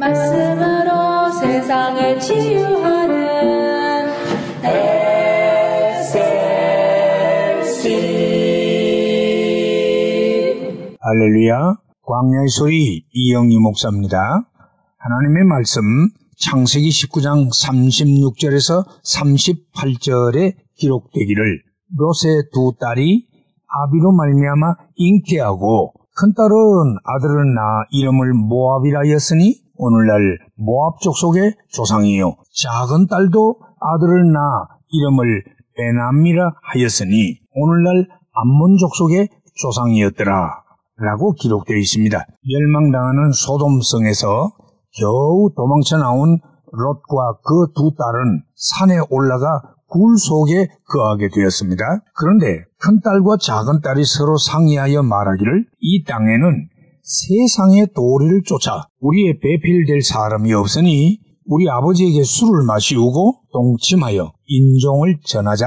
말씀으로 세상을 치유하는 SLC 할렐루야. 광야의 소리 이영희 목사입니다. 하나님의 말씀 창세기 19장 36절에서 38절에 기록되기를 롯의 두 딸이 아비로 말미암아 잉태하고 큰 딸은 아들을 낳아 이름을 모압이라 였으니 오늘날 모압 족속의 조상이요 작은 딸도 아들을 낳아 이름을 베남이라 하였으니 오늘날 암몬 족속의 조상이었더라 라고 기록되어 있습니다. 멸망당하는 소돔성에서 겨우 도망쳐 나온 롯과 그 두 딸은 산에 올라가 굴 속에 거하게 되었습니다. 그런데 큰 딸과 작은 딸이 서로 상의하여 말하기를 이 땅에는 세상의 도리를 쫓아 우리의 배필될 사람이 없으니 우리 아버지에게 술을 마시우고 동침하여 인종을 전하자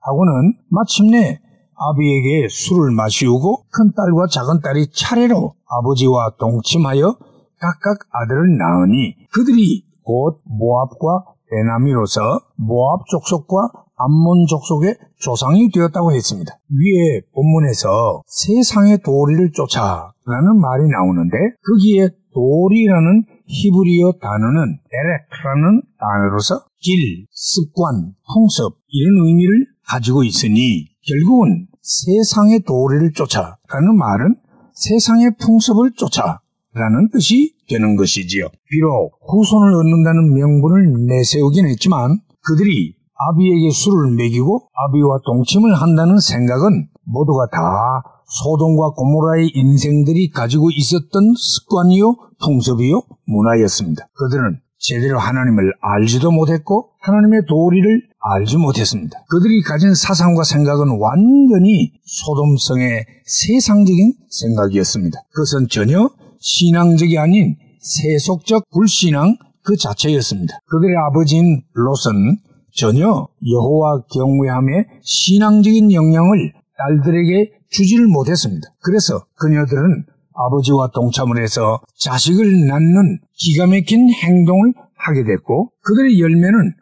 하고는 마침내 아비에게 술을 마시우고 큰 딸과 작은 딸이 차례로 아버지와 동침하여 각각 아들을 낳으니 그들이 곧 모압과 베나미로서 모압 족속과 암몬 족속의 조상이 되었다고 했습니다. 위에 본문에서 세상의 도리를 쫓아라는 말이 나오는데 거기에 도리라는 히브리어 단어는 에렉라는 단어로서 길, 습관, 풍습 이런 의미를 가지고 있으니 결국은 세상의 도리를 쫓아라는 말은 세상의 풍습을 쫓아라는 뜻이 되는 것이지요. 비록 후손을 얻는다는 명분을 내세우긴 했지만 그들이 아비에게 술을 먹이고 아비와 동침을 한다는 생각은 모두가 다 소돔과 고모라의 인생들이 가지고 있었던 습관이요, 풍습이요, 문화였습니다. 그들은 제대로 하나님을 알지도 못했고 하나님의 도리를 알지 못했습니다. 그들이 가진 사상과 생각은 완전히 소돔성의 세상적인 생각이었습니다. 그것은 전혀 신앙적이 아닌 세속적 불신앙 그 자체였습니다. 그들의 아버지인 롯은 전혀 여호와 경외함의 신앙적인 영향을 딸들에게 주지를 못했습니다. 그래서 그녀들은 아버지와 동참을 해서 자식을 낳는 기가 막힌 행동을 하게 됐고 그들의 열매는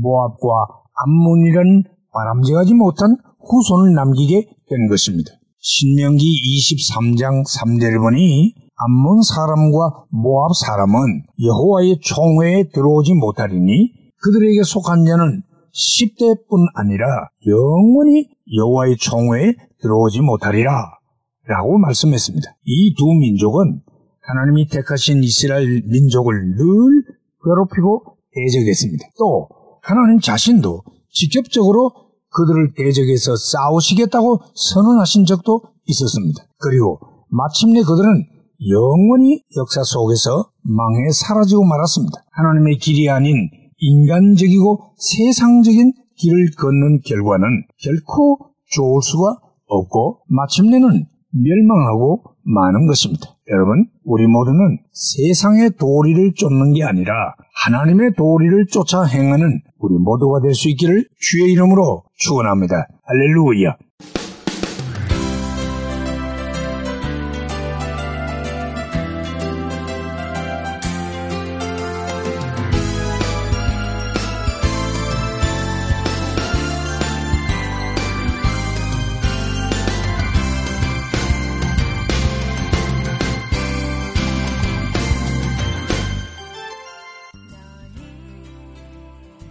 모압과 암몬이라는 바람직하지 못한 후손을 남기게 된 것입니다. 신명기 23장 3절을 보니 암몬 사람과 모압 사람은 여호와의 총회에 들어오지 못하리니 그들에게 속한 자는 10대뿐 아니라 영원히 여호와의 총회에 들어오지 못하리라 라고 말씀했습니다. 이 두 민족은 하나님이 택하신 이스라엘 민족을 늘 괴롭히고 대적했습니다. 또 하나님 자신도 직접적으로 그들을 대적해서 싸우시겠다고 선언하신 적도 있었습니다. 그리고 마침내 그들은 영원히 역사 속에서 망해 사라지고 말았습니다. 하나님의 길이 아닌 인간적이고 세상적인 길을 걷는 결과는 결코 좋을 수가 없고 마침내는 멸망하고 마는 것입니다. 여러분, 우리 모두는 세상의 도리를 쫓는 게 아니라 하나님의 도리를 쫓아 행하는 우리 모두가 될 수 있기를 주의 이름으로 축원합니다. 할렐루야.